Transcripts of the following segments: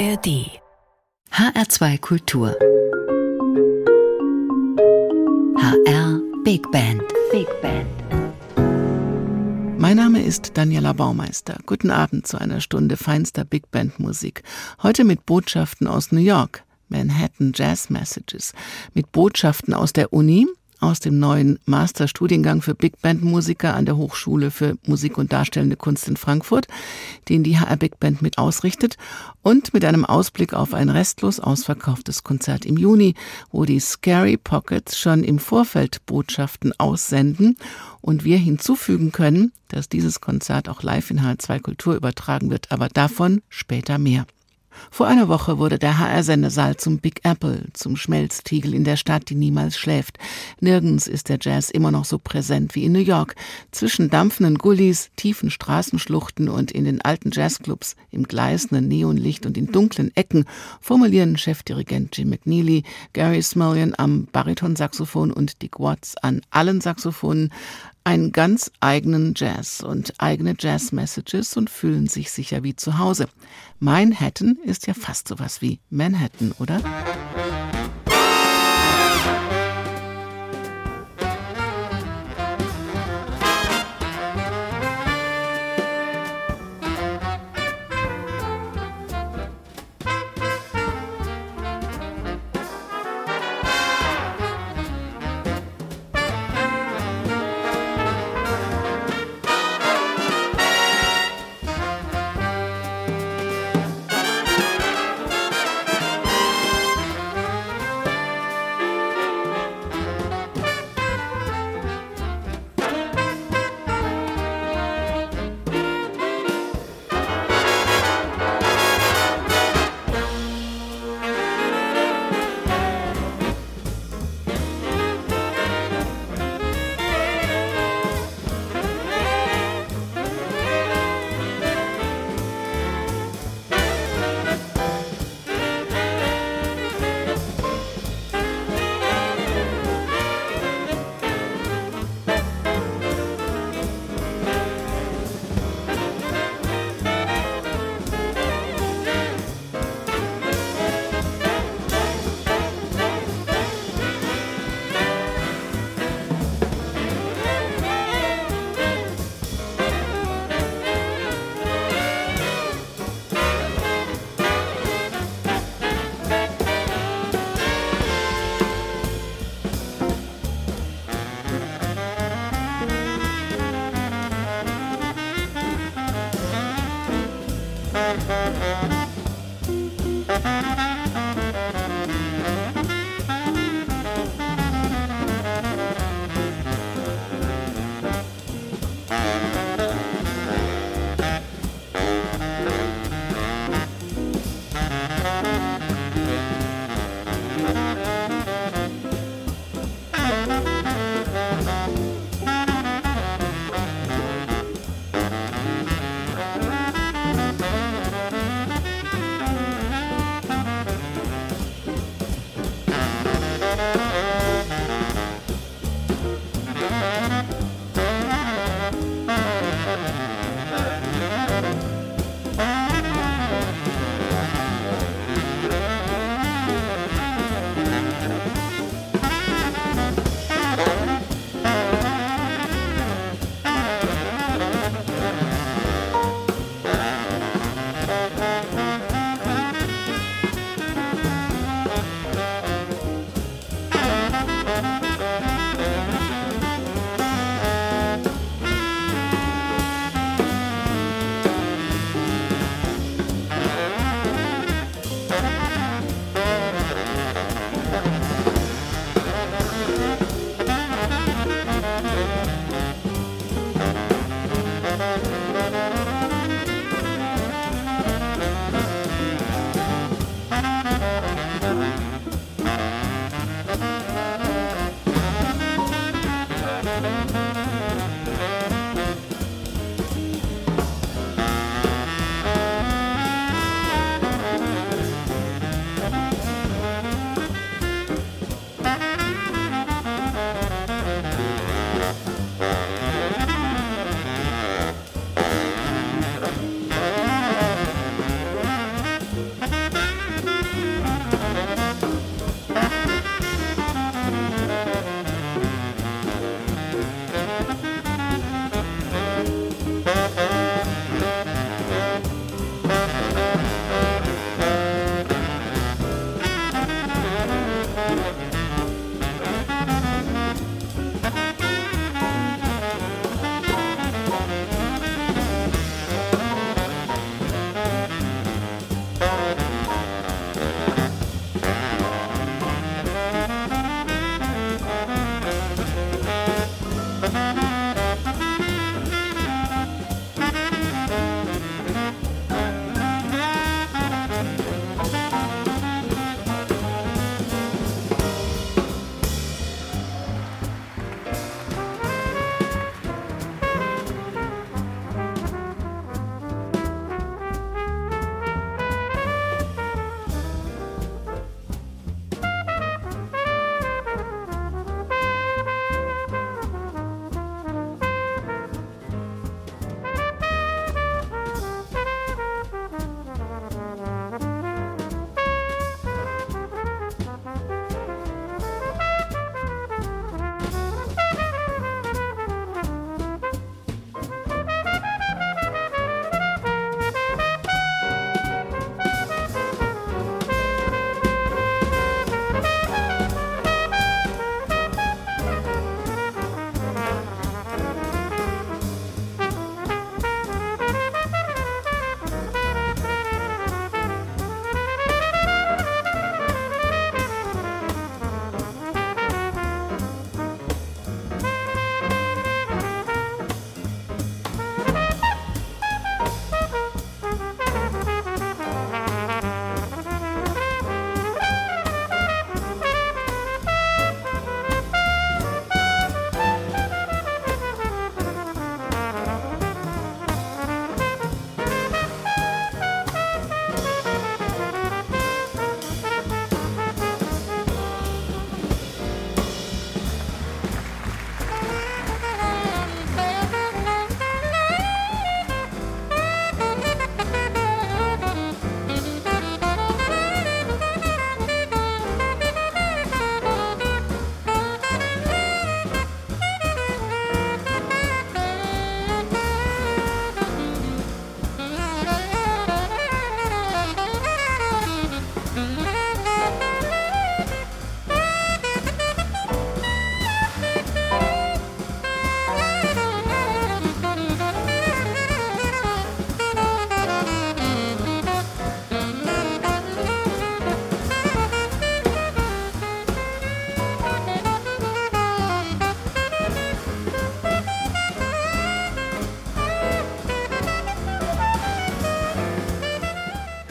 ARD HR2 Kultur HR Big Band Big Band mein Name ist Daniela Baumeister. Guten Abend zu einer Stunde feinster Big Band Musik. Heute mit Botschaften aus New York, Manhattan Jazz Messages, mit Botschaften aus der Uni, aus dem neuen Masterstudiengang für Big Band Musiker an der Hochschule für Musik und Darstellende Kunst in Frankfurt, den die HR Big Band mit ausrichtet und mit einem Ausblick auf ein restlos ausverkauftes Konzert im Juni, wo die Scary Pockets schon im Vorfeld Botschaften aussenden und wir hinzufügen können, dass dieses Konzert auch live in H2 Kultur übertragen wird, aber davon später mehr. Vor einer Woche wurde der HR-Sendesaal zum Big Apple, zum Schmelztiegel in der Stadt, die niemals schläft. Nirgends ist der Jazz immer noch so präsent wie in New York. Zwischen dampfenden Gullis, tiefen Straßenschluchten und in den alten Jazzclubs, im gleißenden Neonlicht und in dunklen Ecken formulieren Chefdirigent Jim McNeely, Gary Smullian am Baritonsaxophon und Dick Watts an allen Saxophonen einen ganz eigenen Jazz und eigene Jazz-Messages und fühlen sich sicher wie zu Hause. Manhattan ist ja fast sowas wie Manhattan, oder?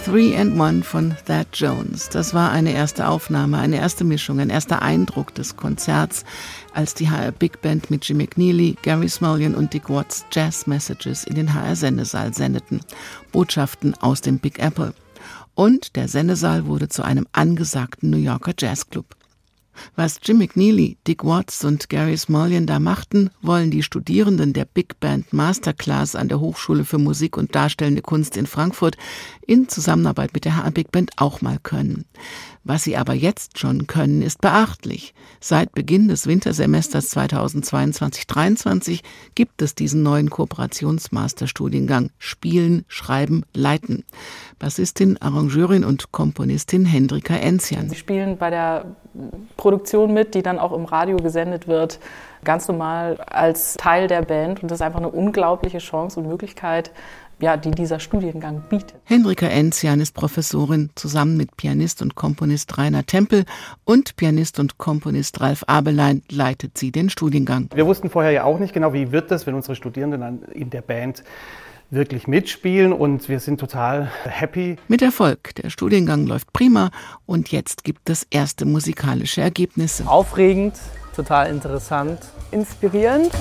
Three and One von Thad Jones. Das war eine erste Aufnahme, eine erste Mischung, ein erster Eindruck des Konzerts, als die HR Big Band mit Jim McNeely, Gary Smullian und Dick Watts Jazz Messages in den HR Sendesaal sendeten. Botschaften aus dem Big Apple. Und der Sendesaal wurde zu einem angesagten New Yorker Jazzclub. Was Jim McNeely, Dick Watts und Gary Smullian da machten, wollen die Studierenden der Big Band Masterclass an der Hochschule für Musik und Darstellende Kunst in Frankfurt in Zusammenarbeit mit der HR Big Band auch mal können. Was sie aber jetzt schon können, ist beachtlich. Seit Beginn des Wintersemesters 2022-23 gibt es diesen neuen Kooperationsmasterstudiengang Spielen, Schreiben, Leiten. Bassistin, Arrangeurin und Komponistin Hendrika Enzian. Sie spielen bei der Produktion mit, die dann auch im Radio gesendet wird, ganz normal als Teil der Band. Und das ist einfach eine unglaubliche Chance und Möglichkeit, ja, die dieser Studiengang bietet. Hendrika Enzian ist Professorin. Zusammen mit Pianist und Komponist Rainer Tempel und Pianist und Komponist Ralf Abelein leitet sie den Studiengang. Wir wussten vorher ja auch nicht genau, wie wird das, wenn unsere Studierenden in der Band wirklich mitspielen und wir sind total happy. Mit Erfolg. Der Studiengang läuft prima und jetzt gibt es erste musikalische Ergebnisse. Aufregend, total interessant, inspirierend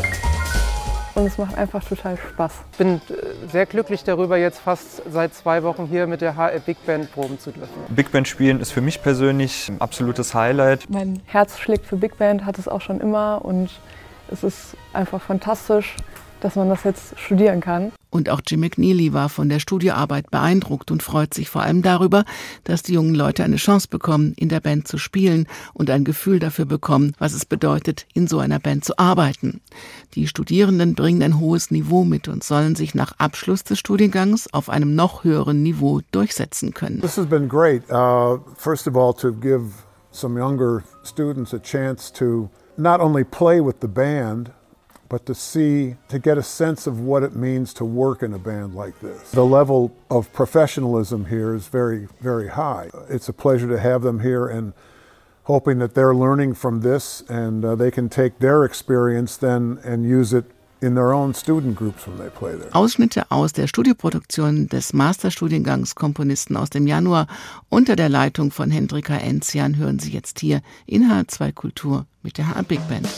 und es macht einfach total Spaß. Ich bin äh, sehr glücklich darüber, jetzt fast seit zwei Wochen hier mit der HR Big Band proben zu dürfen. Big Band spielen ist für mich persönlich ein absolutes Highlight. Mein Herz schlägt für Big Band, hat es auch schon immer und es ist einfach fantastisch, dass man das jetzt studieren kann. Und auch Jim McNeely war von der Studioarbeit beeindruckt und freut sich vor allem darüber, dass die jungen Leute eine Chance bekommen, in der Band zu spielen und ein Gefühl dafür bekommen, was es bedeutet, in so einer Band zu arbeiten. Die Studierenden bringen ein hohes Niveau mit und sollen sich nach Abschluss des Studiengangs auf einem noch höheren Niveau durchsetzen können. This has been great. Uh, first of all, to give some younger students a chance to not only play with the band, but to see, to get a sense of what it means to work in a band like this. The level of professionalism here is very, very high. It's a pleasure to have them here and hoping that they're learning from this and uh, they can take their experience then and use it in their own student groups when they play there. Ausschnitte aus der Studioproduktion des Masterstudiengangs Komponisten aus dem Januar unter der Leitung von Hendrika Enzian hören Sie jetzt hier in H2 Kultur mit der HR Big Band.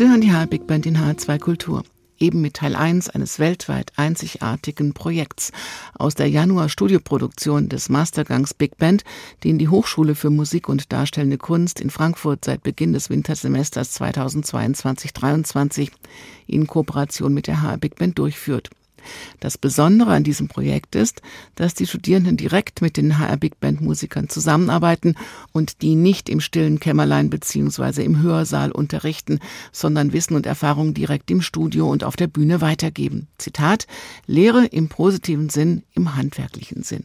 Sie hören die HR Big Band in HR2 Kultur. Eben mit Teil 1 eines weltweit einzigartigen Projekts aus der Januar-Studioproduktion des Mastergangs Big Band, den die Hochschule für Musik und Darstellende Kunst in Frankfurt seit Beginn des Wintersemesters 2022-23 in Kooperation mit der HR Big Band durchführt. Das Besondere an diesem Projekt ist, dass die Studierenden direkt mit den HR Big Band Musikern zusammenarbeiten und die nicht im stillen Kämmerlein bzw. im Hörsaal unterrichten, sondern Wissen und Erfahrung direkt im Studio und auf der Bühne weitergeben. Zitat Lehre im positiven Sinn, im handwerklichen Sinn.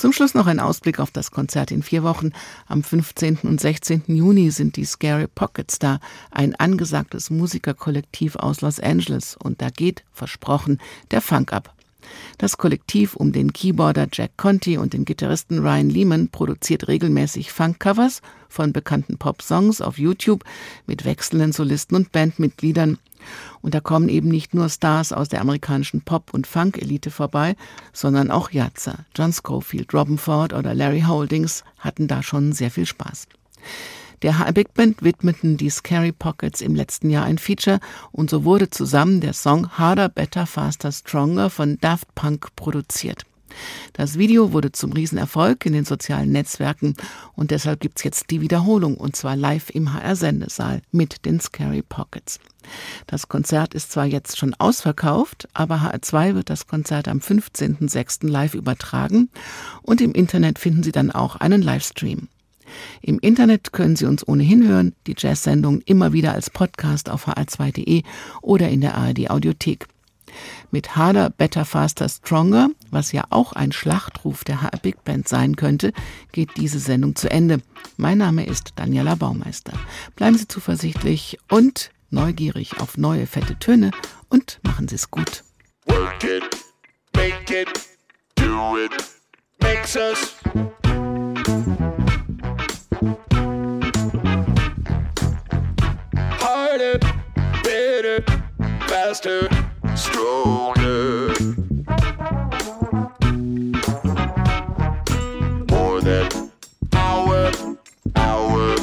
Zum Schluss noch ein Ausblick auf das Konzert in vier Wochen. Am 15. und 16. Juni sind die Scary Pockets da, ein angesagtes Musikerkollektiv aus Los Angeles. Und da geht, versprochen, der Funk ab. Das Kollektiv um den Keyboarder Jack Conti und den Gitarristen Ryan Lehman produziert regelmäßig Funk-Covers von bekannten Pop-Songs auf YouTube mit wechselnden Solisten und Bandmitgliedern und da kommen eben nicht nur Stars aus der amerikanischen Pop- und Funk-Elite vorbei, sondern auch Jatzer. John Schofield, Robin Ford oder Larry Holdings hatten da schon sehr viel Spaß. Der Big Band widmeten die Scary Pockets im letzten Jahr ein Feature und so wurde zusammen der Song Harder, Better, Faster, Stronger von Daft Punk produziert. Das Video wurde zum Riesenerfolg in den sozialen Netzwerken und deshalb gibt's jetzt die Wiederholung und zwar live im HR-Sendesaal mit den Scary Pockets. Das Konzert ist zwar jetzt schon ausverkauft, aber HR2 wird das Konzert am 15.06. live übertragen und im Internet finden Sie dann auch einen Livestream. Im Internet können Sie uns ohnehin hören, die Jazz-Sendungen immer wieder als Podcast auf hr2.de oder in der ARD-Audiothek. Mit Harder, Better, Faster, Stronger, was ja auch ein Schlachtruf der HR Big Band sein könnte, geht diese Sendung zu Ende. Mein Name ist Daniela Baumeister. Bleiben Sie zuversichtlich und neugierig auf neue fette Töne und machen Sie es gut. Work it, make it, do it, makes us. faster, stronger. More than power, power.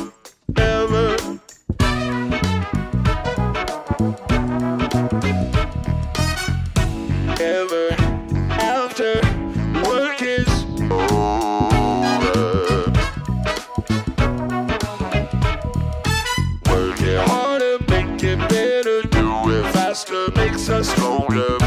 makes us stronger.